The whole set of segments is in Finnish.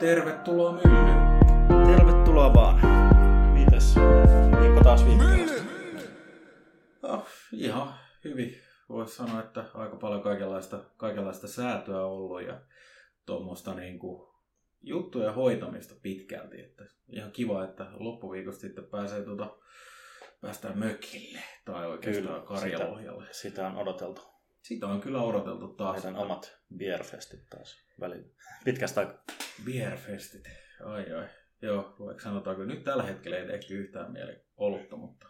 Tervetuloa myllyyn. Tervetuloa vaan. Mitäs? Viikko taas kerrasta. Oh, ihan hyvin. Voisi sanoa, että aika paljon kaikenlaista, kaikenlaista säätöä ollut ja tuommoista niin kuin juttuja hoitamista pitkälti. Että ihan kiva, että loppuviikosta sitten pääsee tuota, päästään mökille tai oikeastaan Karjalohjalle. Sitä, sitä on odoteltu. Sitä on kyllä odoteltu taas. Meidän omat beerfestit taas välillä. Pitkästä aikaa. Beerfestit. Ai ai. Joo, vaikka sanotaanko nyt tällä hetkellä ei tehty yhtään mieli olutta, mutta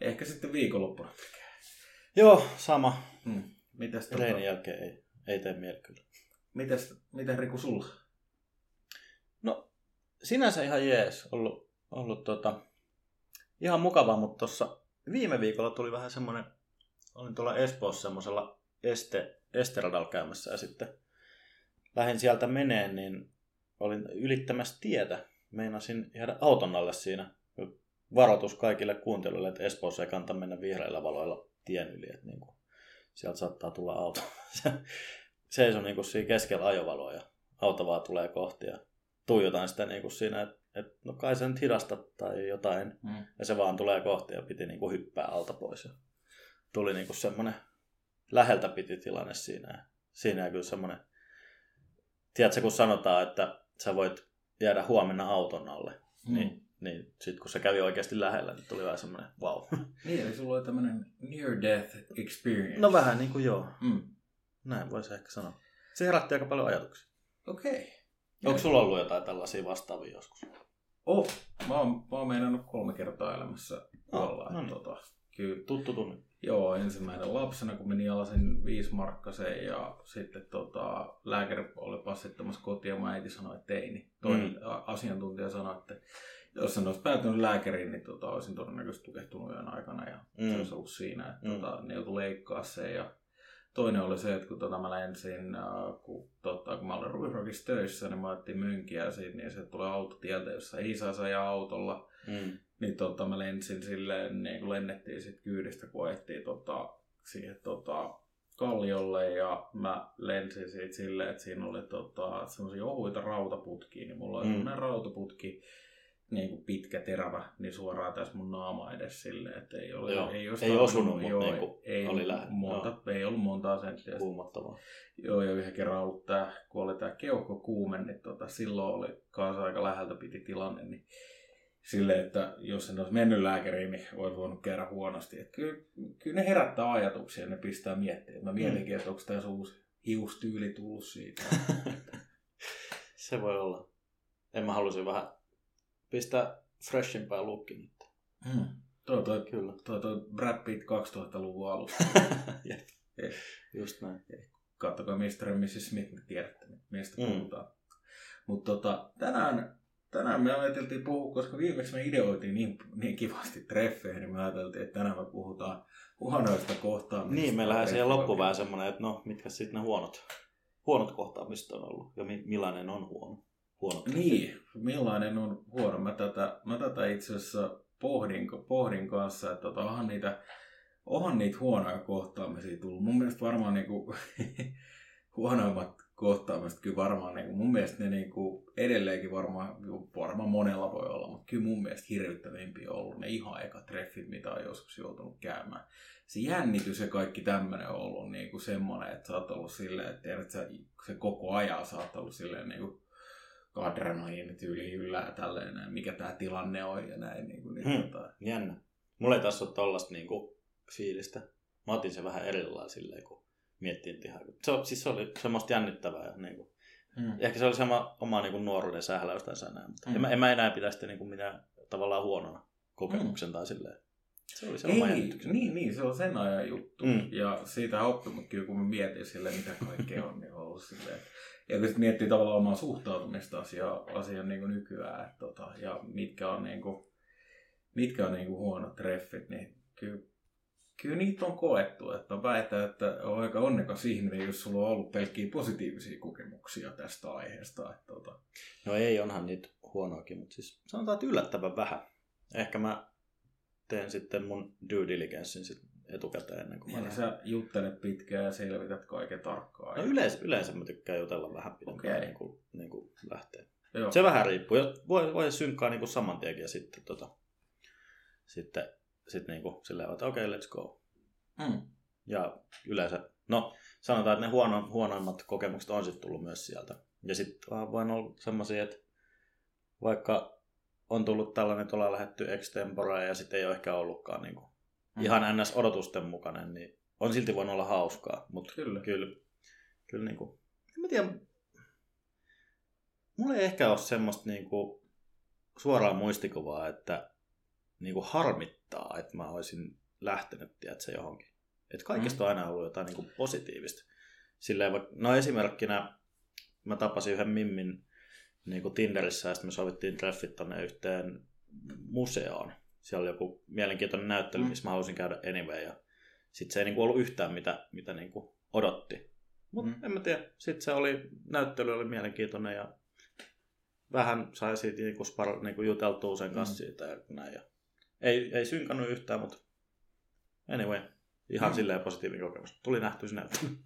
ehkä sitten viikonloppuna tekee. Joo, sama. Hmm. Mites, tota, Reinin jälkeen ei, ei tee mieli kyllä. mites, miten Riku sulla? No, sinänsä ihan jees. Ollut, ollut tota, ihan mukavaa, mutta tuossa viime viikolla tuli vähän semmoinen, olin tuolla Espoossa semmoisella este, esteradalla käymässä ja sitten lähdin sieltä meneen, niin olin ylittämässä tietä. Meinasin jäädä auton alle siinä. Varoitus kaikille kuuntelijoille, että Espoossa ei kannata mennä vihreillä valoilla tien yli, että niin kuin, sieltä saattaa tulla auto. Se seisoi niin kuin siinä keskellä ajovaloa ja auto vaan tulee kohti ja tuijotan sitä niin kuin siinä, että, että no kai se nyt hidasta tai jotain. Hmm. Ja se vaan tulee kohti ja piti niin kuin hyppää alta pois. Ja tuli niin kuin semmoinen läheltä piti tilanne siinä. Ja siinä ja kyllä semmoinen, tiedätkö kun sanotaan, että sä voit jäädä huomenna auton alle, Hmm. niin, niin sitten kun se kävi oikeasti lähellä, niin tuli vähän semmoinen wow. Niin, eli sulla oli tämmönen near death experience. No vähän niin kuin joo, Hmm. näin voisi ehkä sanoa. Se herätti aika paljon ajatuksia. Okei. Okay. Onko sulla ollut jotain tällaisia vastaavia joskus? Oh, mä oon, mä oon meinannut kolme kertaa elämässä kuolla. no niin. tota, kyllä, Tuttu tunne. Joo, ensimmäinen lapsena, kun meni alasin viisimarkkaseen ja sitten tota, lääkäri oli passittamassa kotiin ja mun äiti sanoi, että ei. Niin toinen Mm. asiantuntija sanoi, että jos en olisi päätynyt lääkäriin, niin tota, olisin todennäköisesti tukehtunut yön aikana ja Mm. se olisi ollut siinä, että Mm. tota, ne joutui leikkaa sen. Ja toinen oli se, että kun tota, mä lensin, äh, kun, tota, kun mä olin töissä, niin mä ajattelin mönkiä siitä, niin se tulee autotieltä, jossa ei saa ajaa autolla. Mm. Niin tota, mä lensin silleen, niin kun lennettiin sit kyydistä, kun ajettiin tota, siihen tota, kalliolle ja mä lensin siitä silleen, että siinä oli tota, semmoisia ohuita rautaputkia, niin mulla oli Mm. mm. semmoinen rautaputki, niin kuin pitkä terävä, niin suoraan tässä mun naama edes silleen, että ei, ole, Joo. ei, olisi Ei osunut, mutta joo, niinku ei, oli lähellä. monta, ei ollut montaa senttiä. Kuumottavaa. Joo, ja yhden kerran ollut tää, kun oli tää keuhkokuume, niin tota, silloin oli kanssa aika läheltä piti tilanne, niin silleen, että jos en olisi mennyt lääkäriin, niin olisi voinut käydä huonosti. Et kyllä, kyllä ne herättää ajatuksia, ne pistää miettimään. Mä mietinkin, että onko tässä uusi hiustyyli tullut siitä. Se voi olla. En mä halusin vähän pistää freshimpää lookin nyt. Hmm. Toi, toi, Kyllä. toi, toi Brad Pitt 2000-luvun alusta. Jep. Eh. Just näin. Kattokaa Mr. ja Mrs. Smith, tiedätte, mistä Mm. puhutaan. Mutta tota, tänään, tänään me ajateltiin puhua, koska viimeksi me ideoitiin niin, niin kivasti treffeihin, niin me ajateltiin, että tänään me puhutaan huonoista kohtaamisista. Niin, meillähän siihen loppu vähän semmoinen, että no, mitkä sitten ne huonot, huonot kohtaamiset on ollut ja mi- millainen on huono. Huono Niin, millainen on huono. Mä tätä, mä tätä itse asiassa pohdin, pohdin kanssa, että tota, onhan, niitä, onhan niitä huonoja kohtaamisia tullut. Mun mielestä varmaan niinku, huonoimmat kohtaamiset kyllä varmaan, niinku, mun mielestä ne niinku, edelleenkin varmaan, varmaan monella voi olla, mutta kyllä mun mielestä hirvittävimpiä on ollut ne ihan eka treffit, mitä on joskus joutunut käymään. Se jännitys ja kaikki tämmöinen on ollut niinku semmoinen, että sä oot ollut silleen, että tiedät, sä, se koko ajan sä oot ollut silleen niinku, adrenaliini tyyli yllä ja tälleen, näin, mikä tämä tilanne on ja näin. Niin kuin, niin, Hmm. tota, Jännä. Mulla ei tässä ole tollasta niinku fiilistä. Mä otin sen vähän erillään silleen, kun miettii että ihan. Se, siis se oli semmoista jännittävää. Ja niinku, hmm. ehkä se oli sama oma niinku nuoruuden sähläystä ja näin, mutta Mm. en, mä, en mä enää pidä sitä niinku mitään tavallaan huonona kokemuksen tai silleen. Se oli se oma Ei, jännitykseni. niin, niin, se on sen ajan juttu. Mm. Ja siitä kyllä, kun mä mietin silleen, mitä kaikkea on, niin on ollut silleen. Ja kun miettii tavallaan omaa suhtautumista asiaan, asiaan niin kuin nykyään, että, tota, ja mitkä on, niin kuin, mitkä on niin kuin huonot treffit, niin kyllä, kyllä niitä on koettu. Että mä väitän, että on aika onnekas ihminen, jos sulla on ollut pelkkiä positiivisia kokemuksia tästä aiheesta. Että, tota, No ei, onhan niitä huonoakin, mutta siis sanotaan, että yllättävän vähän. Ehkä mä teen sitten mun due diligencein sit etukäteen ennen kuin mä Eli sä juttelet pitkään ja selvität kaiken tarkkaan. No yleensä, yleensä mä tykkään jutella vähän pidempään Okei. niin kuin, niin kuin lähtee. Joo. Se vähän riippuu. Voi, voi synkkaa niin kuin saman tien ja sitten, tota, sitten, sitten niin kuin silleen, että okei, okay, let's go. Mm. Ja yleensä, no sanotaan, että ne huono, huonoimmat kokemukset on sitten tullut myös sieltä. Ja sitten voin olla semmoisia, että vaikka on tullut tällainen, että ollaan lähetty extempore ja sitten ei ole ehkä ollutkaan niin kuin mm. ihan ns. odotusten mukainen, niin on silti voinut olla hauskaa. Mutta Kyllä. kyllä, kyllä niin kuin, en mä tiedä, mulla ei ehkä ole semmoista niin kuin suoraa muistikuvaa, että niin kuin harmittaa, että mä olisin lähtenyt, tiedätkö, johonkin. Että kaikista on aina ollut jotain niin kuin positiivista. Silleen, no esimerkkinä mä tapasin yhden Mimmin niin kuin Tinderissä ja sitten me sovittiin treffit tonne yhteen museoon. Siellä oli joku mielenkiintoinen näyttely, Mm. missä mä halusin käydä anyway. Ja sitten se ei niin kuin ollut yhtään mitä, mitä niin kuin odotti. Mutta Mm. mm. en mä tiedä. Sitten se oli, näyttely oli mielenkiintoinen ja vähän sai siitä niin kuin spar, niin kuin juteltua sen kanssa Mm. siitä ja näin. Ja ei, ei synkannut yhtään, mutta anyway. Ihan Mm. silleen positiivinen kokemus. Tuli nähtyisi näyttely.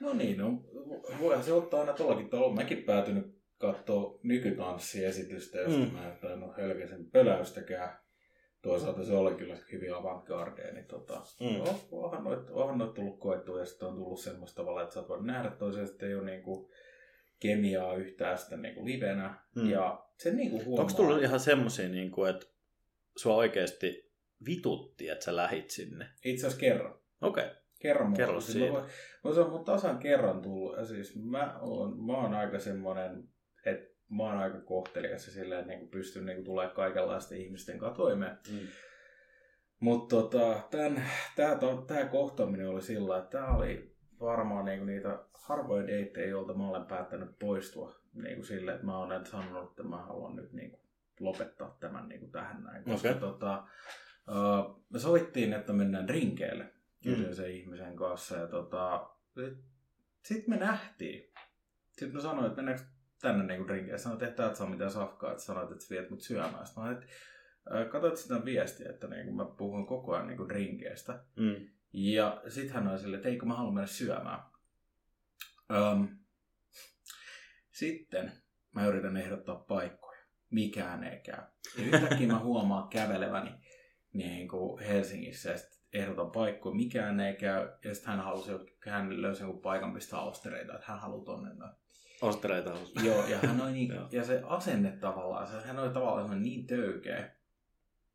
No niin, no, voihan se ottaa aina tuollakin tavalla. Mäkin päätynyt katsoa nykytanssiesitystä, josta Mm. mä en tainnut hölkäsen pöläystäkään. Toisaalta se oli kyllä hyvin avantgardea, niin tota, Mm. no, onhan noit, onhan noit tullut koettua ja sitten on tullut semmoista tavalla, että sä oot voinut nähdä toisen, että ei ole niinku kemiaa yhtään sitten niinku livenä. Mm. Ja se niinku huomaa. Onko tullut ihan semmosia, niin kuin, että sua oikeasti vitutti, että sä lähit sinne? Itse asiassa kerran. Okei. Okay. Kerro tuli. Siis siitä. Mä, mä se on mun tasan kerran tullut. Ja siis mä oon, mä oon aika semmonen, että mä oon aika kohtelias ja silleen niin pystyn niin tulemaan kaikenlaisten ihmisten kanssa toimeen. Mm. Mutta tota, tän, tää, tää kohtaaminen oli sillä, että tää oli varmaan niinku niitä harvoja deittejä, joilta mä olen päättänyt poistua niinku silleen, että mä näitä sanonut, että mä haluan nyt niinku lopettaa tämän niinku tähän näin. Koska Okei. tota, uh, me sovittiin, että mennään rinkeelle Mm. kyseisen ihmisen kanssa ja tota, sitten sit me nähtiin. Sitten mä sanoin, että mennäänkö tänne niinku rinkeelle. Sanoin, että et saa mitään safkaa, että sanoit, että viet mut syömään. Sitten mä sanoin, että Katsoit sitä viestiä, että niinku mä puhun koko ajan niinku rinkeestä. Mm. Ja sit hän oli silleen, että eikö mä halua mennä syömään. Öm, sitten mä yritän ehdottaa paikkoja. Mikään ei käy. Ja yhtäkkiä mä huomaan käveleväni niin kuin Helsingissä ja ehdotan paikkoja. Mikään ei käy. Ja sitten hän halusi, hän löysi jonkun paikan, mistä austereita, että hän haluaa tonne noin. Ostereita on. Joo, ja hän oli niin, ja se asenne tavallaan, se, hän oli tavallaan niin töykeä,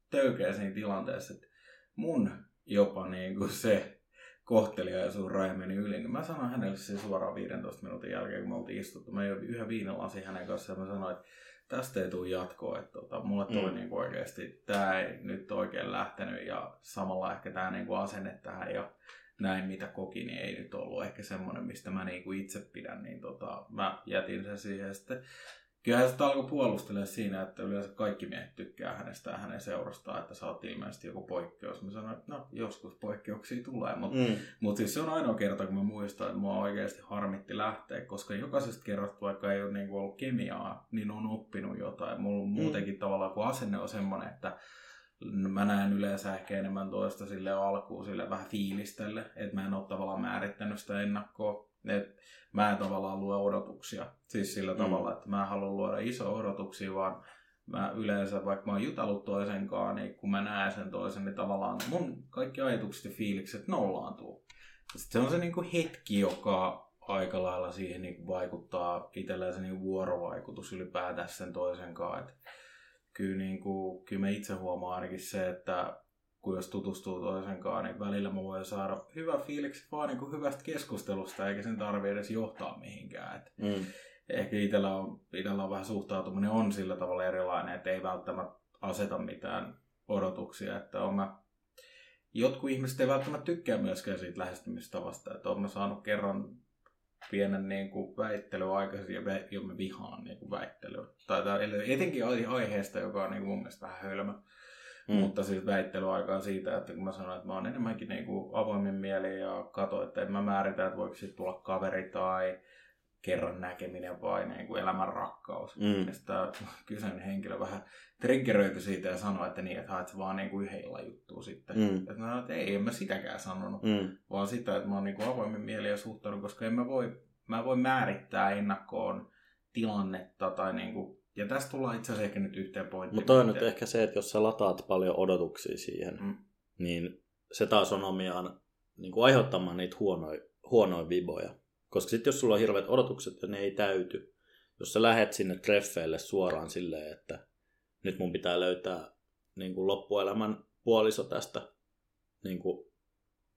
töykeä siinä tilanteessa, että mun jopa niin kuin se kohteliaisuus raja meni yli, niin mä sanoin hänelle se suoraan 15 minuutin jälkeen, kun me oltiin istuttu. Mä join yhden viinalasin hänen kanssaan ja mä sanoin, että tästä ei tule jatkoa, että tota, mulle tuli Mm. niin kuin oikeasti, tämä ei nyt oikein lähtenyt ja samalla ehkä tämä niin kuin asenne tähän ja näin mitä koki, niin ei nyt ollut ehkä semmoinen, mistä mä niinku itse pidän, niin tota, mä jätin sen siihen. Sitten kyllähän sitä alkoi puolustella siinä, että yleensä kaikki miehet tykkää hänestä ja hänen seurastaan, että sä oot ilmeisesti joku poikkeus. Mä sanoin, että no joskus poikkeuksia tulee, mutta Mm. mutta siis se on ainoa kerta, kun mä muistan, että mua oikeasti harmitti lähteä, koska jokaisesta kerrasta, vaikka ei ole niinku ollut kemiaa, niin on oppinut jotain. Mulla muutenkin tavallaan, kun asenne on semmoinen, että mä näen yleensä ehkä enemmän toista sille alkuun sille vähän fiilistelle, että mä en ole tavallaan määrittänyt sitä ennakkoa. Et mä en tavallaan lue odotuksia. Siis sillä Mm. tavalla, että mä en halua luoda iso odotuksia, vaan mä yleensä, vaikka mä oon jutellut toisenkaan, niin kun mä näen sen toisen, niin tavallaan mun kaikki ajatukset ja fiilikset nollaantuu. Sitten se on se niinku hetki, joka aika lailla siihen niinku vaikuttaa itselleen se niinku vuorovaikutus ylipäätään sen toisen kanssa. Et kyllä, niinku, kyllä mä itse huomaan ainakin se, että kun jos tutustuu toisen kanssa, niin välillä mä voin saada hyvä fiiliksi vaan niinku hyvästä keskustelusta, eikä sen tarvi edes johtaa mihinkään. Et Mm. ehkä itsellä on, itsellä on vähän suhtautuminen on sillä tavalla erilainen, että ei välttämättä aseta mitään odotuksia, että on mä jotkut ihmiset ei välttämättä tykkää myöskään siitä lähestymistavasta, että olen saanut kerran pienen niin kuin väittelyn aikaisin ja vä- mä vihaan niin kuin väittelyä. Tai, tai etenkin ai- aiheesta, joka on niin kuin mun mielestä vähän hölmö. Mm. Mutta siis väittelyaikaa siitä, että kun mä sanoin, että mä oon enemmänkin niin kuin avoimin mieli ja kato, että en mä määritä, että voiko siitä tulla kaveri tai kerran näkeminen vai niin kuin elämän rakkaus. Mm. Ja sitten kyseinen henkilö vähän triggeröity siitä ja sanoi, että niin, että haet vaan niin kuin yhden illan juttua sitten. Mm. Että mä sanoin, että ei, en mä sitäkään sanonut, Mm. vaan sitä, että mä oon niin kuin avoimin mieli ja suhtaudun, koska en mä voi, mä voi määrittää ennakkoon tilannetta tai niinku, ja tästä tullaan itse asiassa ehkä nyt yhteen pointtiin. Mutta on nyt ehkä se, että jos sä lataat paljon odotuksia siihen, Mm. niin se taas on omiaan niin kuin aiheuttamaan niitä huonoja, huonoja viboja. Koska sitten jos sulla on hirveät odotukset ja ne ei täyty, jos sä lähet sinne treffeille suoraan silleen, että nyt mun pitää löytää niin kuin loppuelämän puoliso tästä niin kuin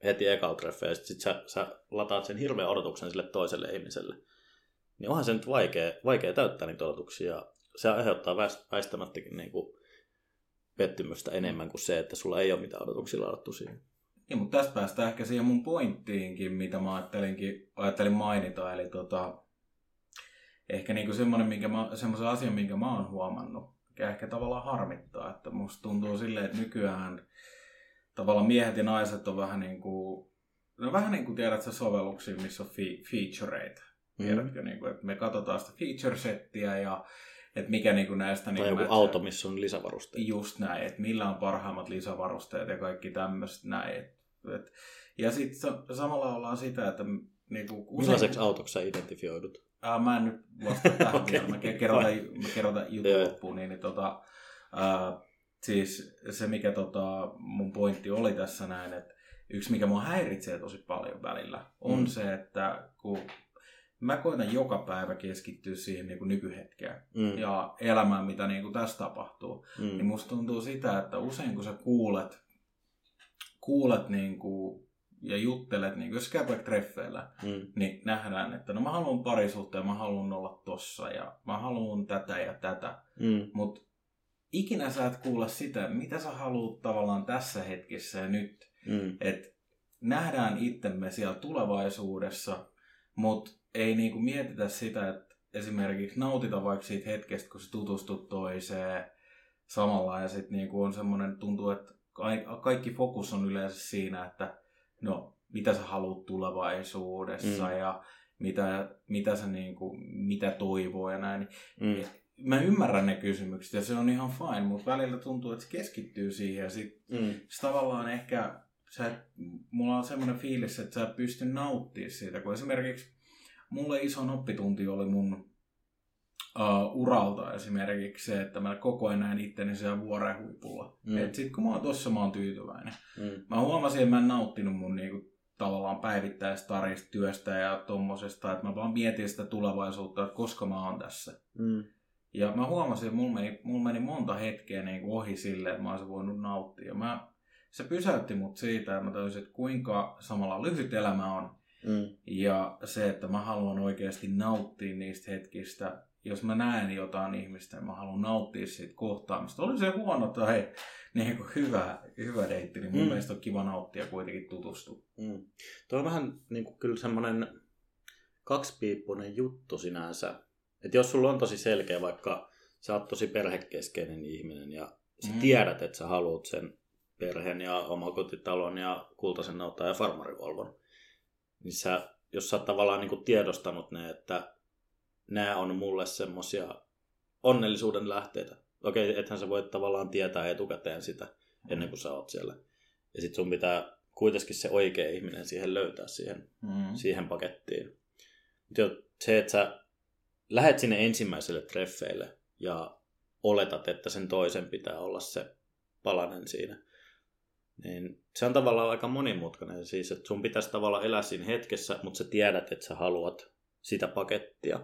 heti ekalla treffeillä, ja sit sä, sä lataat sen hirveän odotuksen sille toiselle ihmiselle, niin onhan se nyt vaikea, vaikea täyttää niitä odotuksia. Se aiheuttaa väist- väistämättäkin niin kuin pettymystä enemmän kuin se, että sulla ei ole mitään odotuksia ladattu siihen. Niin, mutta tästä päästään ehkä siihen mun pointtiinkin, mitä mä ajattelinkin, ajattelin mainita. Eli tota, ehkä niinku semmoinen, minkä mä, semmoisen asian, minkä mä oon huomannut, mikä ehkä tavallaan harmittaa. Että musta tuntuu silleen, että nykyään tavallaan miehet ja naiset on vähän niin kuin, no vähän niin kuin tiedät sä sovelluksia, missä on fi- featureita. Tiedätkö, niin kuin, että me katsotaan sitä feature-settiä ja että mikä niin kuin näistä... Tai niin joku matchaa- auto, missä on lisävarusteita. Just näin, että millä on parhaimmat lisävarusteet ja kaikki tämmöistä näin. Et, et, ja sitten samalla ollaan sitä, että niinku, Millaiseksi autoksi sä identifioidut? Ää, mä en nyt vastaa tähän Okei, vielä, mä ke- kerron, fine. tämän- mä kerron tämän jutun loppuun. Niin, niin, tota, ää, siis se, mikä tota, mun pointti oli tässä näin, että yksi, mikä mua häiritsee tosi paljon välillä, on Mm. se, että kun mä koitan joka päivä keskittyä siihen niin kuin nykyhetkeen Mm. ja elämään, mitä niin kuin tässä tapahtuu, Mm. niin musta tuntuu sitä, että usein kun sä kuulet, kuulet niin kuin, ja juttelet, niin kuin, jos käy vaikka treffeillä, Mm. niin nähdään, että no mä haluan parisuhteen, mä haluan olla tossa ja mä haluan tätä ja tätä. Mm. Mutta ikinä sä et kuule sitä, mitä sä haluat tavallaan tässä hetkessä ja nyt. Mm. Että nähdään itsemme siellä tulevaisuudessa, mutta ei niinku mietitä sitä, että esimerkiksi nautita vaikka siitä hetkestä, kun sä tutustut toiseen samalla ja sitten niinku on semmoinen, tuntuu, että ka- kaikki fokus on yleensä siinä, että no, mitä sä haluat tulevaisuudessa Mm. ja mitä, mitä sä niinku, mitä toivoo ja näin. Mm. Mä ymmärrän ne kysymykset ja se on ihan fine, mutta välillä tuntuu, että se keskittyy siihen ja sit Mm. se tavallaan ehkä, sä mulla on semmoinen fiilis, että sä pysty nauttimaan siitä, kun esimerkiksi mulle iso oppitunti oli mun uh, uralta esimerkiksi se, että mä koko ajan näen itteni siellä vuoren huipulla. Mm. Et sit kun mä oon tossa, mä oon tyytyväinen. Mm. Mä huomasin, että mä en nauttinut mun niinku, tavallaan päivittäistarista työstä ja tommosesta, että mä vaan mietin sitä tulevaisuutta, että koska mä oon tässä. Mm. Ja mä huomasin, että mulla meni, mulla meni monta hetkeä niin kuin ohi silleen, että mä olisin voinut nauttia. Mä, se pysäytti mut siitä, että mä tajusin, että kuinka samalla lyhyt elämä on. Mm. Ja se, että mä haluan oikeasti nauttia niistä hetkistä. Jos mä näen jotain ihmistä, mä haluan nauttia siitä kohtaamista. Oli se huono tai niin kuin hyvä, hyvä deitti, niin mun Mm. mielestä on kiva nauttia kuitenkin tutustua. Mm. Tuo on vähän niin kuin, kyllä semmoinen kaksipiippunen juttu sinänsä. Että jos sulla on tosi selkeä, vaikka sä oot tosi perhekeskeinen ihminen ja sä Mm. tiedät, että sä haluat sen perheen ja omakotitalon ja kultaisen nautaa ja farmarivolvon, niin sä, jos sä oot tavallaan niin kuin tiedostanut ne, että nämä on mulle semmosia onnellisuuden lähteitä. Okei, ethän sä voi tavallaan tietää etukäteen sitä ennen kuin sä oot siellä. Ja sit sun pitää kuitenkin se oikea ihminen siihen löytää siihen, Mm. siihen pakettiin. Mut jo se, että sä lähet sinne ensimmäiselle treffeille ja oletat, että sen toisen pitää olla se palanen siinä, niin se on tavallaan aika monimutkainen. Siis, että sun pitäisi tavallaan elää siinä hetkessä, mutta sä tiedät, että sä haluat sitä pakettia.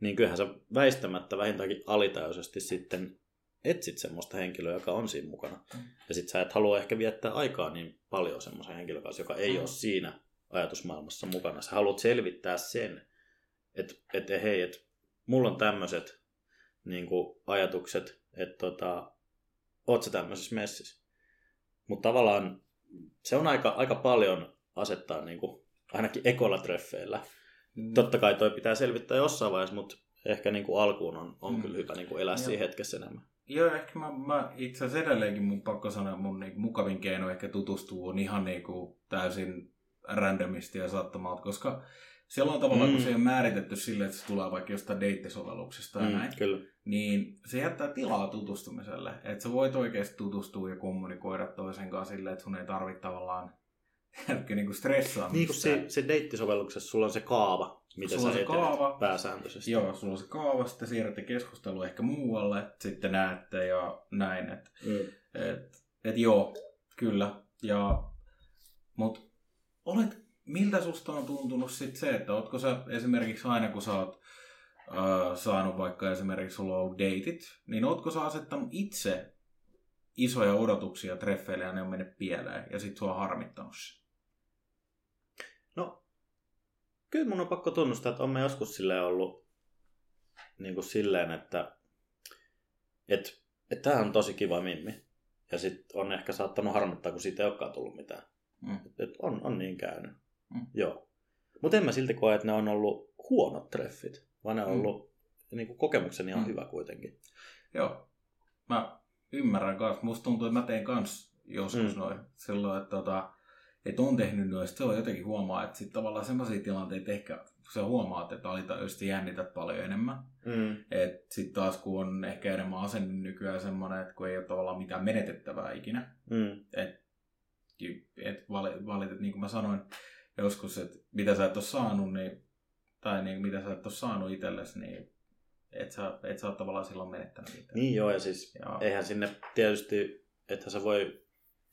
Niin kyllähän sä väistämättä vähintäänkin alitajuisesti sitten etsit semmoista henkilöä, joka on siinä mukana. Mm. Ja sit sä et halua ehkä viettää aikaa niin paljon semmoisen henkilön kanssa, joka ei Mm. ole siinä ajatusmaailmassa mukana. Sä haluat selvittää sen, että et, hei, että mulla on tämmöiset niin ajatukset, että tota, oot sä tämmöisessä messissä. Mutta tavallaan se on aika, aika paljon asettaa niin kuin, ainakin ekolla treffeillä. Mm. Totta kai toi pitää selvittää jossain vaiheessa, mutta ehkä niin kuin alkuun on, on Mm. kyllä hyvä niin kuin elää siinä hetkessä enemmän. Joo, ehkä mä, mä itse asiassa edelleenkin mun pakko sanoa, mun niinku mukavin keino ehkä tutustua on ihan niinku täysin randomisti ja sattumalta, koska siellä on tavallaan, Mm. kun se on määritetty silleen, että se tulee vaikka jostain deittisovelluksesta ja näin, kyllä. niin se jättää tilaa tutustumiselle. Että sä voit oikeasti tutustua ja kommunikoida toisen kanssa silleen, että sun ei tarvitse tavallaan pelkkä niin kuin stressaamista. Niin kuin se, se deittisovelluksessa sulla on se kaava, mitä Sulla sä se kaava. pääsääntöisesti. Joo, sulla on se kaava, sitten siirrätte keskustelua ehkä muualle, sitten näette ja näin. Et, Mm. et, et joo, kyllä. Ja, mut olet, miltä susta on tuntunut sit se, että ootko sä esimerkiksi aina kun sä oot äh, saanut vaikka esimerkiksi sulla on ollut deitit, niin ootko sä asettanut itse isoja odotuksia treffeille ja ne on mennyt pieleen ja sit sua on harmittanut se? No, kyllä mun on pakko tunnustaa, että on me joskus silleen ollut niin kuin silleen, että et, et tämä on tosi kiva mimmi. Ja sitten on ehkä saattanut harmittaa, kun siitä ei olekaan tullut mitään. Mm. Et, et on, on niin käynyt. Mm. Joo. Mutta en mä silti koe, että ne on ollut huonot treffit, vaan ne on Mm. ollut niin kuin kokemukseni ihan Mm. hyvä kuitenkin. Joo. Mä ymmärrän kanssa. Musta tuntuu, että mä teen kans joskus Mm. noin. Silloin, että, tota, että on tehnyt noista. Se on jotenkin huomaa, että sitten tavallaan sellaisia tilanteita ehkä sä huomaat, että alitajuisesti jännität paljon enemmän. Mm. Et sitten taas kun on ehkä enemmän asenne nykyään semmoinen, että kun ei ole tavallaan mitään menetettävää ikinä. Mm. Et, et vali- valitet, niin kuin mä sanoin joskus, että mitä sä et ole saanut, niin, tai niin, mitä sä et ole saanut itsellesi, niin et sä, et sä ole tavallaan silloin menettänyt mitään. Niin joo, ja siis Ja, eihän sinne tietysti, että sä voi,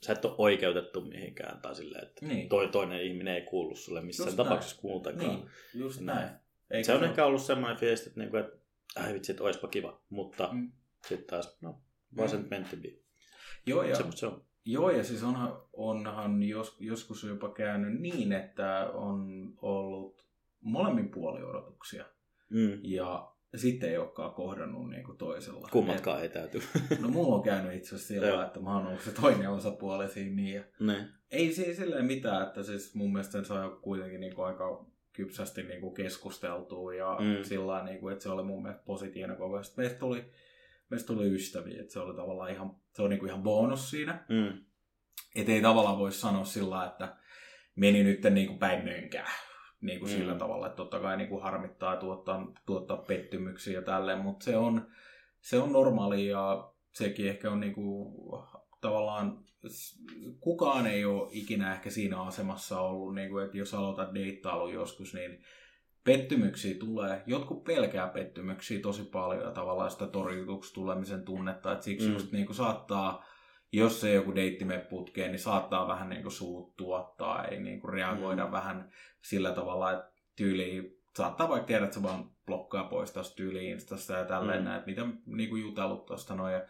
sä et ole oikeutettu mihinkään, tai silleen, että niin. toi toinen ihminen ei kuulu sulle missään Just tapauksessa kuultakaan. Niin, just Näin. näin. Eikä se on ehkä ollut semmoinen fiilis, että, niinku, että ai vitsi, että oispa kiva, mutta mm. Mm. sitten taas, no, wasn't meant to be. Joo, ja, se on. Joo, ja siis onhan, onhan jos, joskus jopa käynyt niin, että on ollut molemmin puoli odotuksia. Mm. Ja sitten ei olekaan kohdannut niin kuin toisella. Kummatkaan ei täyty. No mulla on käynyt itse asiassa sillä, että mä oon ollut se toinen osapuoli siinä. Niin, ja ne. ei siinä silleen mitään, että siis mun mielestä sen sai kuitenkin niin kuin aika kypsästi niin kuin keskusteltua ja Mm. sillä niin kuin, että se oli mun mielestä positiivinen koko ajan. Sitten meistä tuli, meistä tuli ystäviä, että se oli tavallaan ihan, se on niin kuin ihan bonus siinä. Mm. Että ei tavallaan voi sanoa sillä että meni nyt niin kuin päin mönkää. Niin kuin Mm. sillä tavalla, että totta kai niin kuin harmittaa tuottaa, tuottaa pettymyksiä ja tälleen, mutta se on, se on normaali ja sekin ehkä on niin kuin, tavallaan kukaan ei ole ikinä ehkä siinä asemassa ollut, niin kuin, että jos aloitat deittailun joskus, niin pettymyksiä tulee. Jotkut pelkää pettymyksiä tosi paljon ja tavallaan sitä torjutuksi tulemisen tunnetta, että siksi Mm. just niin kuin saattaa jos se joku deitti mene putkeen, niin saattaa vähän niin kuin suuttua tai niin kuin reagoida Mm. vähän sillä tavalla, että tyyliin saattaa vaikka tiedä, että se vaan blokkaa pois tästä tyyliin Instasta ja tälleen Mm. näin, että mitä niin kuin jutellut tuosta noin.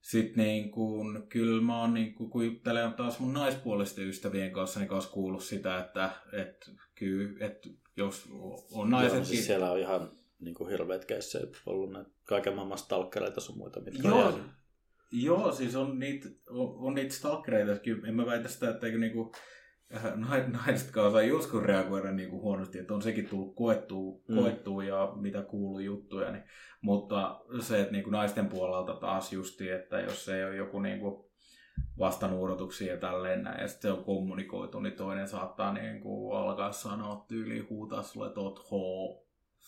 Sitten niin kuin, kyllä mä oon niin kuin, kun juttelen taas mun naispuolisten ystävien kanssa, niin kanssa kuullut sitä, että, että kyllä, että jos on Joo, naisetkin... siis siellä on ihan niin kuin hirveät keissejä ollut näitä kaiken maailman stalkereita sun muita, mitkä Joo, on. Joo, siis on niitä, on, on niitä stalkereitakin. En mä väitä sitä, että eikö niinku, äh, nai- naisetkaan osaa joskus reagoida niinku huonosti, että on sekin tullut koettua, mm. koettua ja mitä kuuluu juttuja. Niin, mutta se, että niinku naisten puolelta taas justi, että jos ei ole joku niinku vastannut odotuksia ja tälleen näin, ja sitten se on kommunikoitu, niin toinen saattaa niinku alkaa sanoa tyyliin, huutaa sulle, että oot H,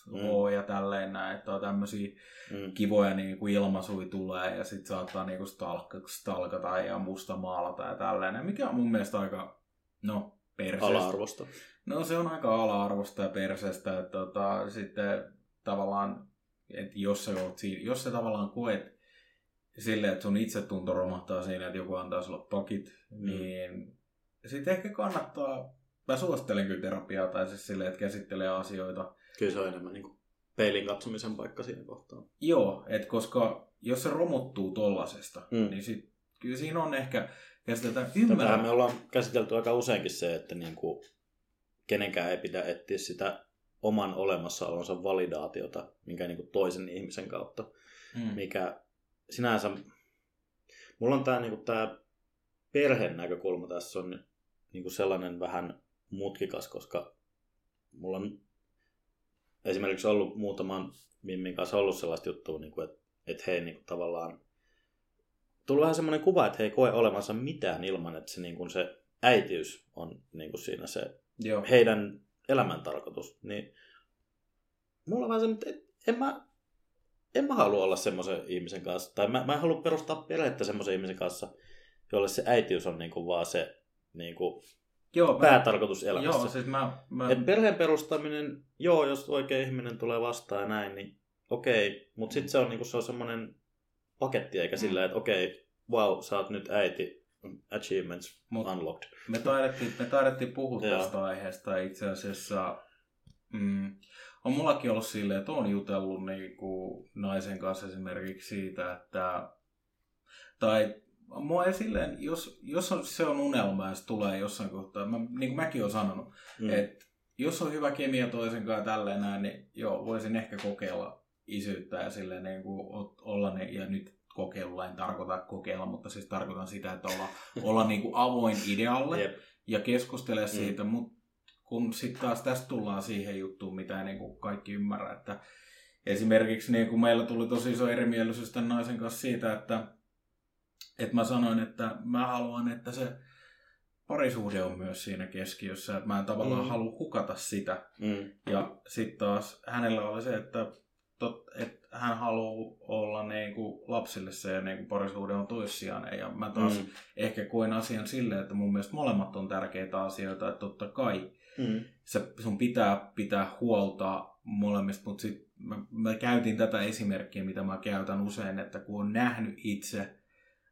Mm. H ja tälleen näin, että on tämmöisiä Mm. kivoja niin kuin ilmaisuja tulee ja sitten saattaa niin kuin stalka, stalkata ja musta maalata ja tällainen, mikä on mun mielestä aika, no, perseestä. Ala-arvosta. No se on aika ala-arvosta ja perseestä, että tota, sitten tavallaan, että jos sä, oot siinä, jos sä tavallaan koet silleen, että sun itsetunto romahtaa siinä, että joku antaa sulle pakit, Mm. niin sitten ehkä kannattaa, mä suosittelen kyllä terapiaa tai siis silleen, että käsittelee asioita Kyllä se on enemmän niin kuin peilin katsomisen paikka siinä kohtaa. Joo, et koska jos se romuttuu tollasesta, Mm. niin sit, kyllä siinä on ehkä, ja sitä Tätähän ymmärrän. me ollaan käsitelty aika useinkin se, että niin kuin kenenkään ei pidä etsiä sitä oman olemassaolonsa validaatiota, minkä niin kuin toisen ihmisen kautta, Mm. mikä sinänsä, mulla on tämä niin tää perheen näkökulma tässä on niin kuin sellainen vähän mutkikas, koska mulla on esimerkiksi ollut muutaman Mimmin kanssa ollut sellaista juttua, niin kuin, että, että he niin kuin tavallaan tullut vähän semmoinen kuva, että he ei koe olevansa mitään ilman, että se, niin kuin se äitiys on niin kuin siinä se Joo. heidän elämäntarkoitus. Niin mulla on vähän semmoinen, että en mä, en mä halua olla semmoisen ihmisen kanssa, tai mä, mä en halua perustaa perhettä semmoisen ihmisen kanssa, jolle se äitiys on niin kuin vaan se niin kuin Joo, mä, päätarkoitus elämässä. joo, siis mä, mä Et perheen perustaminen, joo, jos oikea ihminen tulee vastaan ja näin, niin okei. Mutta sitten se on, niinku, se on semmoinen paketti, eikä Mm. sillä, että okei, wow, sä oot nyt äiti, achievements Mut- unlocked. Me taidettiin, me taidettiin puhua tästä aiheesta itse asiassa. Mm, on mullakin ollut silleen, että on jutellut niinku naisen kanssa esimerkiksi siitä, että tai mua ei silleen, jos, jos on, se on unelma ja se tulee jossain kohtaa, mä, niin kuin mäkin olen sanonut, Mm. mm. että jos on hyvä kemia toisen kanssa tälleen näin, niin joo, voisin ehkä kokeilla isyyttä ja silleen niin kuin olla ne, ja nyt kokeilulla en tarkoita kokeilla, mutta siis tarkoitan sitä, että olla, olla niin kuin avoin idealle Jep. ja keskustele Mm. siitä, mutta kun sitten taas tästä tullaan siihen juttuun, mitä niin kuin kaikki ymmärrä, että esimerkiksi niin kuin meillä tuli tosi iso erimielisyys tämän naisen kanssa siitä, että, että mä sanoin, että mä haluan, että se parisuhde on myös siinä keskiössä, että mä en tavallaan Mm. halua hukata sitä. Mm. Ja sitten taas hänellä oli se, että, tot, että hän haluaa olla niinku lapsille se niinku parisuhde on toissijainen. Ja mä taas mm. ehkä koen asian silleen, että mun mielestä molemmat on tärkeitä asioita, että totta kai Mm. se, sun pitää pitää huolta molemmista, mutta sit mä, mä käytin tätä esimerkkiä, mitä mä käytän usein, että kun on nähnyt itse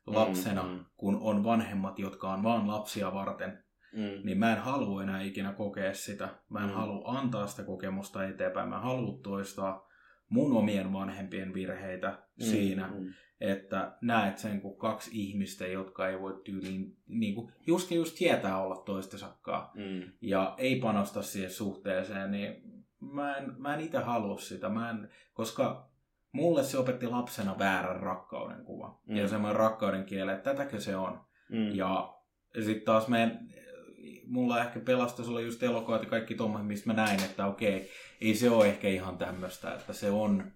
lapsena, Mm, mm, kun on vanhemmat, jotka on vaan lapsia varten, Mm. niin mä en halua enää ikinä kokea sitä. Mä en mm. halua antaa sitä kokemusta eteenpäin. Mä haluan toistaa mun omien vanhempien virheitä mm. siinä, Mm. että näet sen kuin kaksi ihmistä, jotka ei voi tyyliin, niin kuin, just, just tietää olla toistensakkaa Mm. ja ei panosta siihen suhteeseen, niin mä en, mä en itse halua sitä. Mä en, koska mulle se opetti lapsena väärän rakkauden kuva. Mm. Mm. Ja semmoinen rakkauden kiele, että tätäkö se on. Mm. Ja sitten taas meidän, mulla ehkä pelastus oli just elokuvat ja kaikki tuommoiset, mistä mä näin, että okei, ei se ole ehkä ihan tämmöistä, että se on,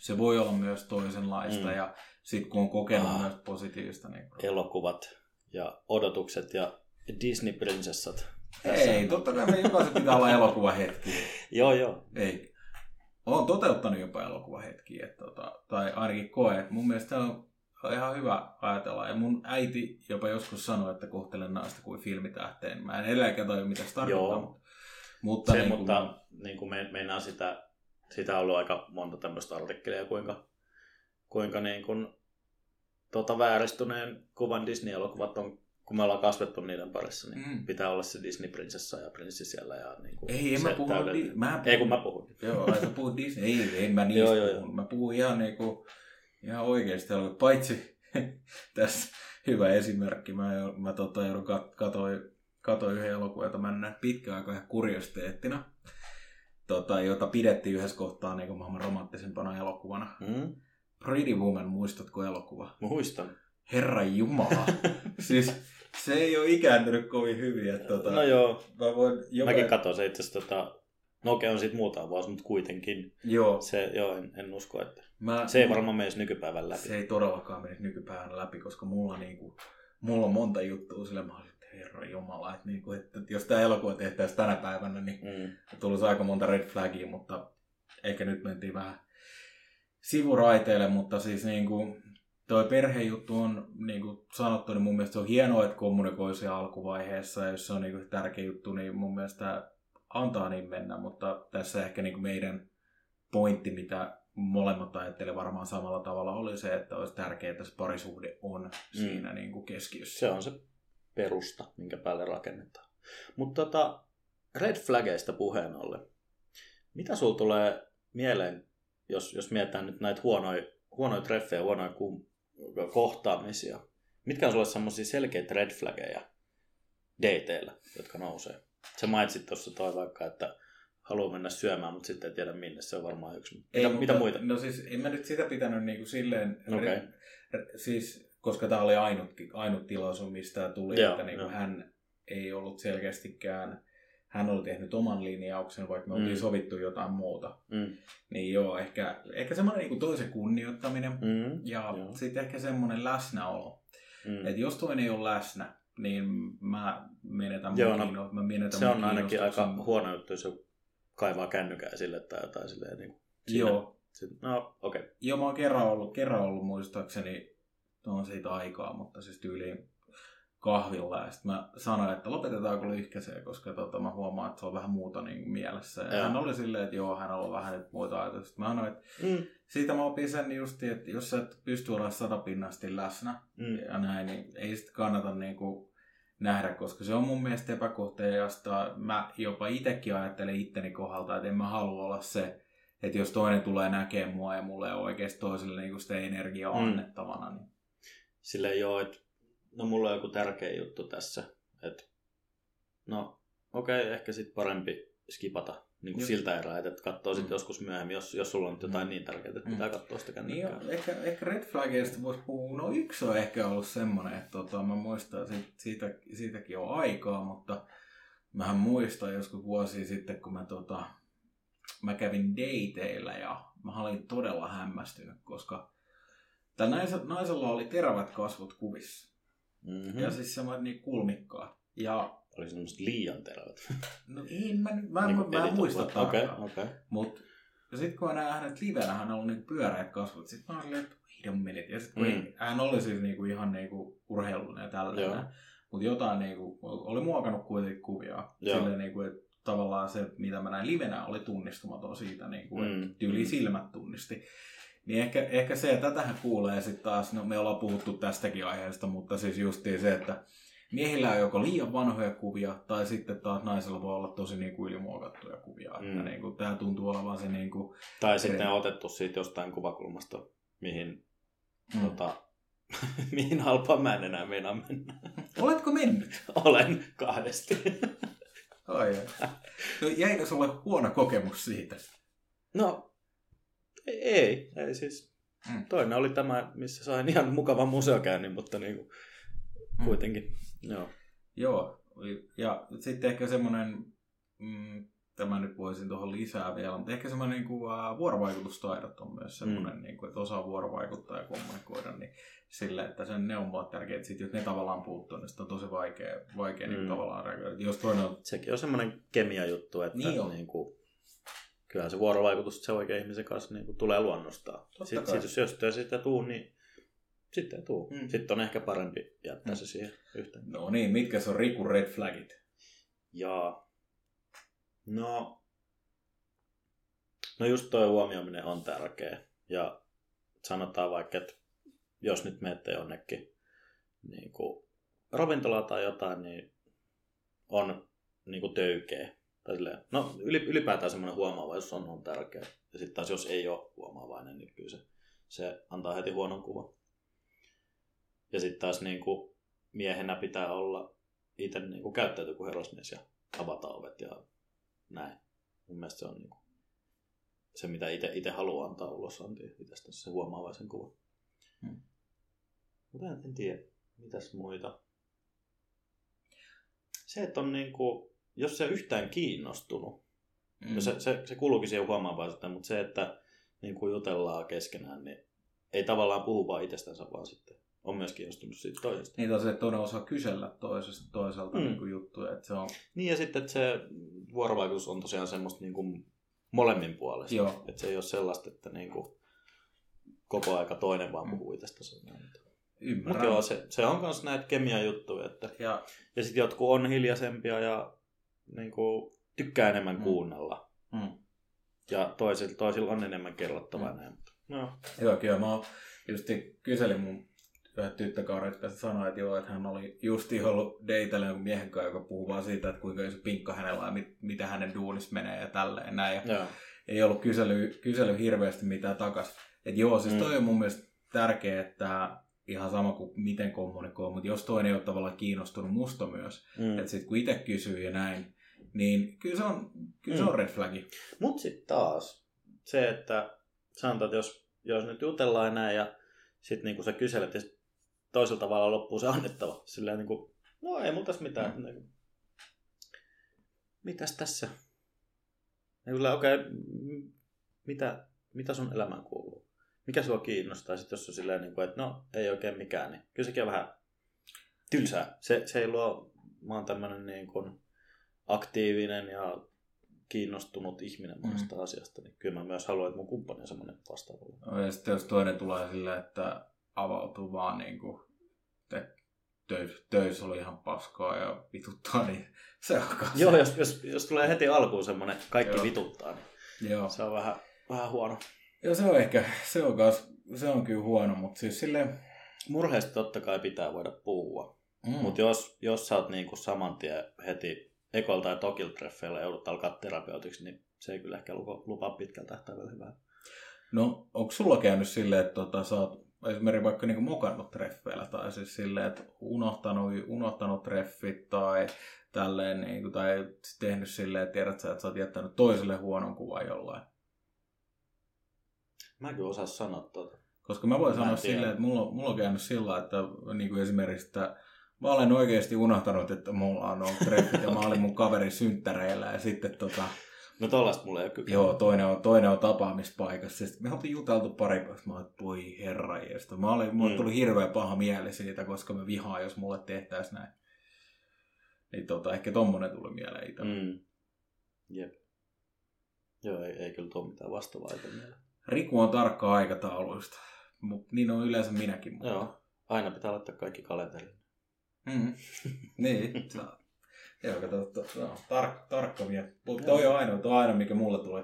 se voi olla myös toisenlaista Mm. ja sitten kun on kokenut Ah. myös positiivista, niin Elokuvat ja odotukset ja Disney-prinsessat. ei, totta kai me jokaisen pitää olla elokuvahetki. Joo, joo. Ei. Olen toteuttanut jopa elokuvahetkiä, että, tota, tai ainakin koe. Mun mielestä se on ihan hyvä ajatella. Ja mun äiti jopa joskus sanoi, että kohtelen naista kuin filmitähteen. Mä en edelleenkään tajua, mitä se tarkoittaa. Joo. Mutta, mutta, Se, niin kuin mutta niin kuin me, sitä, sitä on ollut aika monta tämmöistä artikkelia, kuinka, kuinka niin kuin, tota vääristyneen kuvan Disney-elokuvat on, kun me ollaan kasvettu niiden parissa, niin Mm. pitää olla se Disney-prinsessa ja prinssi siellä. Ja niin kuin Ei, en mä puhu, täydellinen. di- mä Ei kun mä puhun. Joo, ai sä puhut Disney. Ei, en mä niistä Joo, joo, joo, puhun. Mä puhun ihan niinku, ihan oikeasti. elokuvista. Paitsi tässä hyvä esimerkki. Mä, mä tota, joudun kat, katoin, katoin yhden elokuvan, jota mä en näe pitkään aikaa ihan kuriositeettina. Tota, jota pidettiin yhdessä kohtaa niin maailman romanttisempana elokuvana. Mm? Pretty Woman, muistatko elokuva? Muistan. Herra Jumala. siis se ei ole ikääntynyt kovin hyvin. Että, tota, No joo, mä voin joka... mäkin katsoin se itse asiassa, tota, no okei on siitä muutama vuosi, mutta kuitenkin. Joo. Se, joo, en, en usko, että Mä, se ei varmaan mene nykypäivän läpi. Se ei todellakaan menisi nykypäivänä läpi, koska mulla, niinku, mulla on monta juttua sille, mä olin, että herra jumala, että, niinku, että jos tämä elokuva tehtäisiin tänä päivänä, niin Mm. tulisi aika monta red flagia, mutta ehkä nyt mentiin vähän sivuraiteille, mutta siis niinku, toi perhejuttu on niin kuin sanottu, niin mun mielestä se on hienoa, että kommunikoi siellä alkuvaiheessa, ja jos se on niin kuin tärkeä juttu, niin mun mielestä antaa niin mennä, mutta tässä ehkä niin kuin meidän pointti, mitä molemmat ajattele varmaan samalla tavalla, oli se, että olisi tärkeää, että se parisuhde on siinä niin kuin keskiössä. Se on se perusta, minkä päälle rakennetaan. Mutta tota, red flaggeista puheen ollen. Mitä sulla tulee mieleen, jos, jos mietitään nyt näitä huonoja, huonoja treffejä, huonoja kum, kohtaamisia? Mitkä on sulle semmoisia selkeitä red flaggeja dateilla, jotka nousee? Sä mainitsit tuossa toi vaikka, että haluaa mennä syömään, mutta sitten ei tiedä minne. Se on varmaan yksi. Mitä, Ei, mitä mutta- muita? No siis en mä nyt sitä pitänyt niin kuin silleen, Okei. re- siis, koska tämä oli ainut, ainut tilaisuus, mistä tuli, Joo, että niin kuin hän ei ollut selkeästikään, hän oli tehnyt oman linjauksen, vaikka me oltiin Mm. sovittu jotain muuta. Mm. Niin joo, ehkä, ehkä semmoinen niin toisen kunnioittaminen Mm. ja sitten ehkä semmoinen läsnäolo. Mm. Että jos toinen ei ole läsnä, niin mä menetän Joo, mun no, kiinno- mä menetän Se on ainakin aika huono juttu, jos kaivaa kännykää sille tai jotain silleen. Niin kuin Joo, No, okei. Okay. Joo, mä oon kerran ollut, kerran ollut muistaakseni, on siitä aikaa, mutta siis tyyliin kahvilla ja sitten mä sanoin, että lopetetaanko lyhkäiseen, koska tota, mä huomaan, että se on vähän muuta niin mielessä. Ja Joo. hän oli silleen, että joo, hän on vähän nyt muita ajatuksia. Mä sanoin, että Mm. siitä mä opin sen justi, että jos sä et pysty olemaan satapinnasti läsnä Mm. ja näin, niin ei sitten kannata niin kuin nähdä, koska se on mun mielestä epäkohteliasta. Mä jopa itsekin ajattelen itteni kohdalta, että en mä halua olla se, että jos toinen tulee näkemään mua ja mulle ei oikeasti toiselle niin sitä energiaa Mm. annettavana, niin Silleen joo, että no mulla on joku tärkeä juttu tässä, että no okei, okay, ehkä sitten parempi skipata niin kuin siltä erää, että katsoo sitten Mm. joskus myöhemmin, jos, jos sulla on nyt jotain Mm. niin tärkeää, että Mm. pitää katsoa sitä Niin kännykkää. on, ehkä, ehkä red flagista voisi puhua. No yksi on ehkä ollut semmoinen, että tota, mä muistan, siitä, siitä, siitäkin on aikaa, mutta mähän muistan joskus vuosia sitten, kun mä, tota, mä kävin dateilla ja mä olin todella hämmästynyt, koska tällä naisella, naisella oli terävät kasvot kuvissa. Mm-hmm. Ja siis semmoiset niin kulmikkaat. Ja Oli semmoiset liian terävät. no ei, mä, nyt- mä, en- Niinku mä, en muista editoivat. Okei, tarkkaan. okei. Mut ja sitten kun mä näin hänet livenä, hän oli niinku pyöreät kasvot. Sitten mä olin silleen, että minute. Ja sitten kun Mm. mm. hän oli siis niinku ihan niinku urheilullinen ja Joo. tällainen. Mutta jotain niinku, oli muokannut kuitenkin kuvia. Joo. Silleen niinku, että tavallaan se, mitä mä näin livenä, oli tunnistumaton siitä, niinku, Mm. että tyyli silmät tunnisti. Niin ehkä, ehkä se, että tätähän kuulee sitten taas, no me ollaan puhuttu tästäkin aiheesta, mutta siis justiin se, että miehillä on joko liian vanhoja kuvia, tai sitten taas naisilla voi olla tosi niin kuin ylimuokattuja kuvia. Mm. Että niin kuin, tämä tuntuu olevan se niin kuin, Tai sitten on otettu siitä jostain kuvakulmasta, mihin, mm. tota, mihin halpaan mä en enää meinaa mennä. Oletko mennyt? Olen kahdesti. Ai, ai. No, jäikö sulle huono kokemus siitä? No, ei, ei siis. Mm. Mm. Toinen oli tämä, missä sain ihan mukavan museokäynnin, mutta niin kuin, Mm. kuitenkin. Joo. Joo, ja sitten ehkä semmoinen, mm, tämä nyt voisin tuohon lisää vielä, mutta ehkä semmoinen niin kuin, uh, vuorovaikutustaidot on myös semmoinen, mm. niin kuin, että osaa vuorovaikuttaa ja kommunikoida, niin sille, että sen ne on mulle. Sitten jos ne tavallaan puuttuu, niin sitten on tosi vaikea, vaikea mm. niin Mm. kuin, tavallaan reagoida. Jos toinen on, Sekin on semmoinen kemia juttu, että Niin on. niin kuin, kyllähän se vuorovaikutus se oikein ihmisen kanssa niin kuin, tulee luonnostaan. Sitten sit, jos ei sitä tuu, niin sitten ei tuu. Mm. Sitten on ehkä parempi jättää Mm. se siihen yhteen. no niin, mitkä se on Riku red flagit? Ja no, no just toi huomioiminen on tärkeä. Ja sanotaan vaikka, että jos nyt menette jonnekin niin kuin ravintolaan tai jotain, niin on niin kuin töykeä. Tai silleen, no yli- ylipäätään semmoinen huomaavaisuus on, on tärkeä. Ja sitten taas jos ei ole huomaavainen, niin kyllä se, se antaa heti huonon kuvan. Ja sitten taas niin kuin miehenä pitää olla itse niin kuin käyttäytyy kuin herrasmies ja avata ovet ja näin. Mun mielestä se on niin kuin se, mitä itse, haluaa antaa ulos, antaa itsestä se huomaavaisen kuvan. Hmm. Mutta en, en tiedä, mitäs muita. Se, että on niin kuin, jos se yhtään kiinnostunut, mm. se, se, se kuuluukin siihen huomaavaisuuteen, mutta se, että niin kuin jutellaan keskenään, niin ei tavallaan puhu vaan itsestänsä, vaan sitten on myös kiinnostunut siitä toisesta. Niin tosiaan, että toinen osaa kysellä toisesta, toiselta Mm. niin kuin juttuja, että se on, Niin ja sitten, että se vuorovaikutus on tosiaan semmoista niin kuin molemmin puolesta. Joo. Että se ei ole sellaista, että niin kuin koko aika toinen vaan Mm. puhuu itsestänsä. Mutta ymmärrän. joo, se, se on myös näitä kemia-juttuja. Että, Ja ja sitten jotkut on hiljaisempia ja niin kuin, tykkää enemmän Mm. kuunnella. mm. Ja toisilla, toisilla on enemmän kerrottavaa Mm. näin. Mutta, no. Joo, kyllä mä oon justi kyselin mun tyttökaurit kanssa sanoi, että joo, että hän oli justi ollut deitellä jonkun miehen kanssa, joka puhuu vaan siitä, että kuinka iso pinkka hänellä on ja mit, mitä hänen duunis menee ja tälleen näin. Ja Joo. ei ollut kysely, kysely hirveästi mitään takas. Et joo, siis toi Mm. on mun mielestä tärkeä, että ihan sama kuin miten kommunikoi, mutta jos toinen ei ole tavallaan kiinnostunut musta myös, Mm. että sitten kun itse kysyy ja näin, niin kyllä se on, kyllä se Mm. on red flagi. Mutta sitten taas se, että sanotaan, että jos, jos nyt jutellaan näin ja sitten niinku sä kyselet ja toisella tavalla loppuu se annettava. Silleen niinku, no ei mulla tässä mitään. Mm. Niinku, mitäs tässä? Ja kyllä, okei, okay, mitä, mitä sun elämään kuuluu? Mikä sua kiinnostaa? Sitten jos on silleen, niinku, että no ei oikein mikään, niin kyllä sekin on vähän tylsää. Se, se ei luo, mä oon tämmönen niin kuin aktiivinen ja kiinnostunut ihminen Mm. monesta asiasta, niin kyllä mä myös haluan, että mun kumppani on semmoinen vastaava. Ja sitten jos toinen tulee silleen, että avautuu vaan niin kuin, te töissä, töissä oli ihan paskaa ja vituttaa, niin se kanssa. Joo, jos, jos, jos tulee heti alkuun semmoinen kaikki Joo. vituttaa, niin Joo. se on vähän, vähän huono. Joo, se on ehkä, se on, kans, se on kyllä huono, mutta siis silleen... Murheista totta kai pitää voida puhua. Mm. Mutta jos, jos sä oot niinku saman tien heti ekolta tai tokilta treffeillä joudut alkaa terapeutiksi, niin se ei kyllä ehkä lupa, lupaa pitkällä tähtäimellä hyvää. No, onko sulla käynyt silleen, että tota, sä oot esimerkiksi vaikka niinku mokannut treffeillä, tai siis silleen, että unohtanut, unohtanut treffit, tai tälleen, niinku, tai sit tehnyt silleen, että tiedät sä, että sä oot jättänyt toiselle huonon kuvan jollain. Mä en kyllä osaa sanoa tuota. Koska mä voin Mä sanoa tiedä. silleen, että mulla, on- mulla on käynyt sillä, että niin kuin esimerkiksi, että mä olen oikeasti unohtanut, että mulla on ollut treffit ja mä olin mun kaverin synttäreillä ja sitten tota, No tollaista mulla ei ole kyllä. joo, toinen on, toinen on tapaamispaikassa. Sitten me oltiin juteltu pari päivää, mä olin, voi herra jeestä. Mä olin, mulle Mm. tuli hirveä paha mieli siitä, koska mä vihaan, jos mulle tehtäisiin näin. Niin tota, ehkä tommonen tuli mieleen itse. Mm. Jep. Joo, ei, ei kyllä tule mitään vastaavaa mieleen. Riku on tarkka aikatauluista, mutta niin on yleensä minäkin. Mutta... Joo, aina pitää laittaa kaikki kalenteriin. Mm. niin, sä- joo, kato, to, no, tar, tarkka vielä. Mutta toi on ainoa, toi on ainoa, mikä mulla tuli,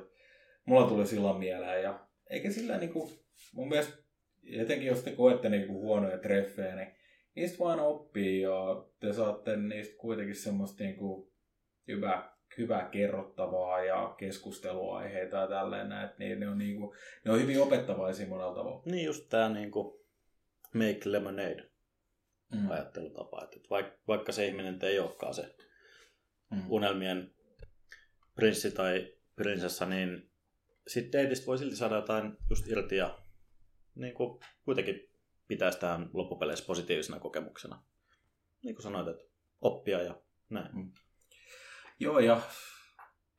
mulla tuli silloin mieleen. Ja eikä sillä niinku, mun mielestä, etenkin jos te koette niinku huonoja treffejä, niin niistä vaan oppii ja te saatte niistä kuitenkin semmoista niinku hyvää, hyvää kerrottavaa ja keskusteluaiheita ja tälleen näin, että ne, ne, on niinku, ne on hyvin opettavaisia monella tavalla. Niin just tää niinku make lemonade Mm. ajattelutapa, että vaikka, vaikka se ihminen ei olekaan se Mm. unelmien prinssi tai prinsessa, niin sitten dateista voi silti saada jotain just irti ja niin kuin kuitenkin pitää sitä loppupeleissä positiivisena kokemuksena. Niin kuin sanoit, että oppia ja näin. Joo, ja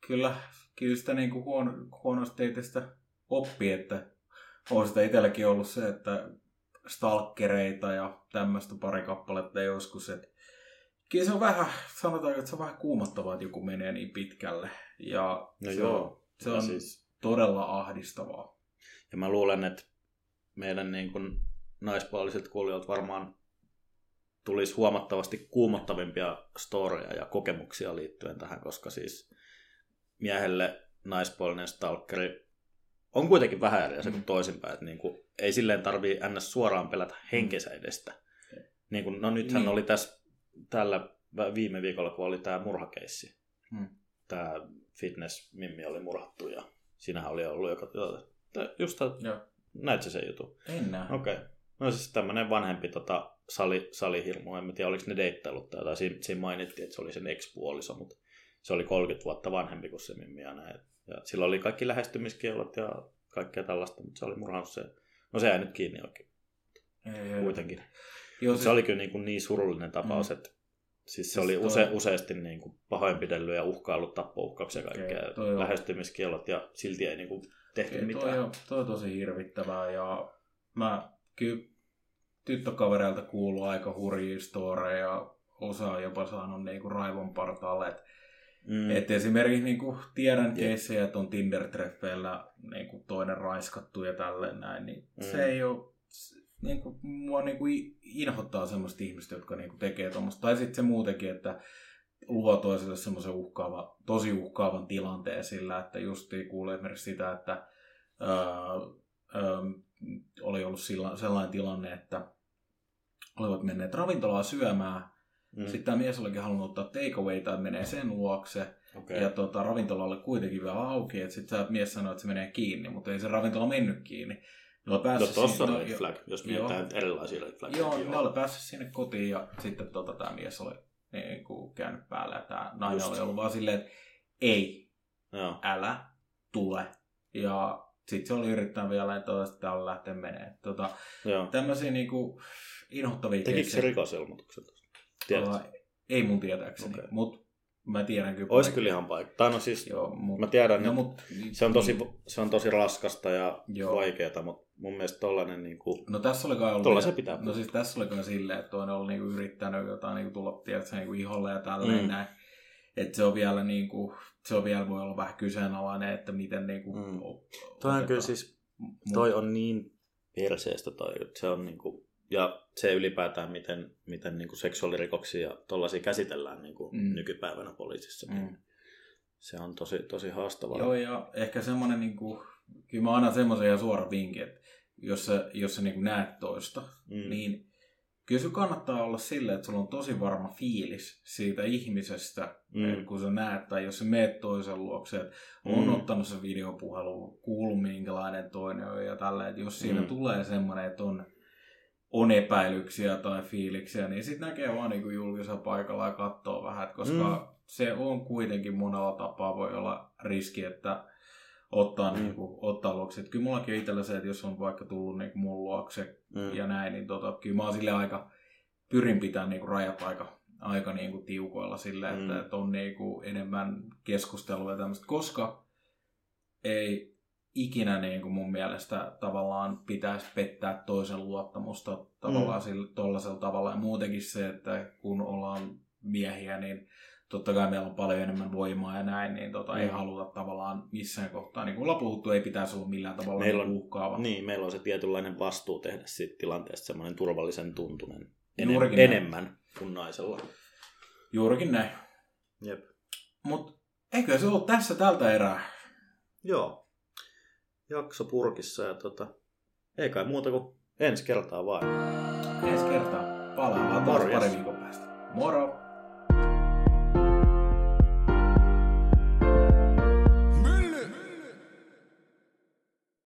kyllä, kyllä sitä niin kuin huono, huonosta teitistä oppii, että on sitä itselläkin ollut se, että stalkereita ja tämmöistä pari kappaletta joskus, että kyllä se on vähän, sanotaan, että se on vähän kuumottavaa, että joku menee niin pitkälle. Ja No se, joo, on, se on siis, todella ahdistavaa. ja mä luulen, että meidän niin kuin naispuoliset kuulijat varmaan tulisi huomattavasti kuumottavimpia storeja ja kokemuksia liittyen tähän, koska siis miehelle naispuolinen stalkeri on kuitenkin vähän eri asia kuin Mm. toisinpäin. Että niin kuin, ei silleen tarvii ns. suoraan pelätä henkensä edestä. Niin kuin, no nythän Niin. oli tässä tällä viime viikolla, kun oli tämä murhakeissi. Hmm. Tämä fitness-mimmi oli murhattu ja siinähän oli ollut joka... Just näit sä sen jutun? En näe. Okei. Okay. No siis tämmönen vanhempi tota, sali, salihirmu, en tiedä oliko ne deittailut tai jotain. Siinä, siinä mainittiin, että se oli sen ex-puoliso, mutta se oli 30 vuotta vanhempi kuin se Mimmi ja näin. Ja sillä oli kaikki lähestymiskielot ja kaikkea tällaista, mutta se oli murhannut se. No se jäi nyt kiinni oikein Ei, ei. Joo, Mut se oli kyllä niin, kuin niin surullinen tapaus, Mm. että siis se Siis oli toi- use, useasti niin kuin pahoinpidellyt ja uhkaillut tappouhkauksia ja kaikkea. Lähestymiskielot ja silti ei niin kuin tehty Ei, mitään. Toi on, toi on tosi hirvittävää ja mä kyllä tyttökavereilta kuuluu aika hurjia storeja, osa on jopa saanut niinku raivon partaalle. Et, Mm. et esimerkiksi niinku tiedän Jep. keissejä, että on Tinder-treffeillä niinku toinen raiskattu ja tälleen näin, niin Mm. se ei ole, niinku, mua niinku i- inhottaa semmoista ihmistä, jotka niinku tekee tuommoista. Tai sitten se muutenkin, että luo toiselle semmoisen uhkaava, tosi uhkaavan tilanteen sillä, että just kuulee esimerkiksi sitä, että öö, öö, oli ollut sillä, sellainen tilanne, että olivat menneet ravintolaan syömään. Mm. Sitten tämä mies olikin halunnut ottaa takeaway tai menee sen luokse. Okay. Ja tota, ravintola oli kuitenkin vielä auki. Että sitten mies sanoi, että se menee kiinni, mutta ei se ravintola mennyt kiinni. No päässyt tossa on sinne- red jo- flag, jos joo. mietitään nyt erilaisia red flaggeja. Joo, ne oli päässyt sinne kotiin ja sitten tota, tämä mies oli niin kuin käynyt päällä. Ja tämä nainen Just. oli ollut vaan silleen, että ei, Joo. älä tule. Ja sitten se oli yrittänyt vielä, että täällä lähteä menee. Tota, Joo. tämmöisiä niinku inhottavia Tekikö se rikosilmoituksen? Tota, Ei mun tietääkseni, okay. mutta mä tiedän kyllä. Olisi kyllä ihan paikka. No siis, Joo, mut, mä tiedän, no, että mut, se on tosi, se on tosi raskasta ja Joo. vaikeaa, mutta mun mielestä tollanen niin kuin, No tässä oli kai ollut... Se pitää No siis tässä oli kai silleen, että toinen oli niinku yrittänyt jotain niinku tulla tiedätkö, niinku iholle ja tälleen Mm. näin. Että se on vielä niinku, se on vielä voi olla vähän kyseenalainen, että miten niinku... Mm. o- toi on kyllä siis, toi on niin perseestä toi, että se on niin kuin, ja se ylipäätään, miten, miten niin kuin seksuaalirikoksia ja tollaisia käsitellään niin kuin mm. nykypäivänä poliisissa. Mm. Se on tosi, tosi haastavaa. Joo, ja ehkä semmoinen, niin kuin, kyllä mä annan semmoisen ihan suora vinkin, että jos sä, jos sä niin kuin näet toista, mm. niin kyllä se kannattaa olla silleen, että sulla on tosi varma fiilis siitä ihmisestä, mm. kun sä näet, tai jos sä meet toisen luokse, että on mm. ottanut se videopuhelu, kuullut minkälainen toinen on ja tällä, että jos siinä mm. tulee semmoinen, että on, on epäilyksiä tai fiiliksiä, niin sitten näkee vaan niin julkisella paikalla ja katsoo vähän, että koska mm. se on kuitenkin monella tapaa voi olla riski, että ottaa, mm. niin kuin, ottaa luokse. Että kyllä mullakin on itsellä se, että jos on vaikka tullut niin kuin mun luokse mm. ja näin, niin tota, kyllä mä oon sille aika, pyrin pitämään niin kuin rajat aika, aika niin kuin tiukoilla sille, mm. että, että on niin kuin enemmän keskustelua ja tämmöistä, koska ei ikinä niin kuin mun mielestä tavallaan pitäisi pettää toisen luottamusta tavallaan mm. sillä, tollaisella tavalla. Ja muutenkin se, että kun ollaan miehiä, niin totta kai meillä on paljon enemmän voimaa ja näin, niin tota, mm. ei haluta tavallaan missään kohtaa, niin kuin ollaan puhuttu, ei pitäisi olla millään tavalla meillä on, uhkaava. Niin, meillä on se tietynlainen vastuu tehdä siitä tilanteesta semmoinen turvallisen tuntunen enem- enemmän kuin naisella. Juurikin näin. Jep. Mut eikö se ole tässä tältä erää? Joo. Jakso purkissa ja tota, ei kai muuta kuin ensi kertaa vaan. Ensi kertaa. Palaillaan taas pari viikon päästä. Moro!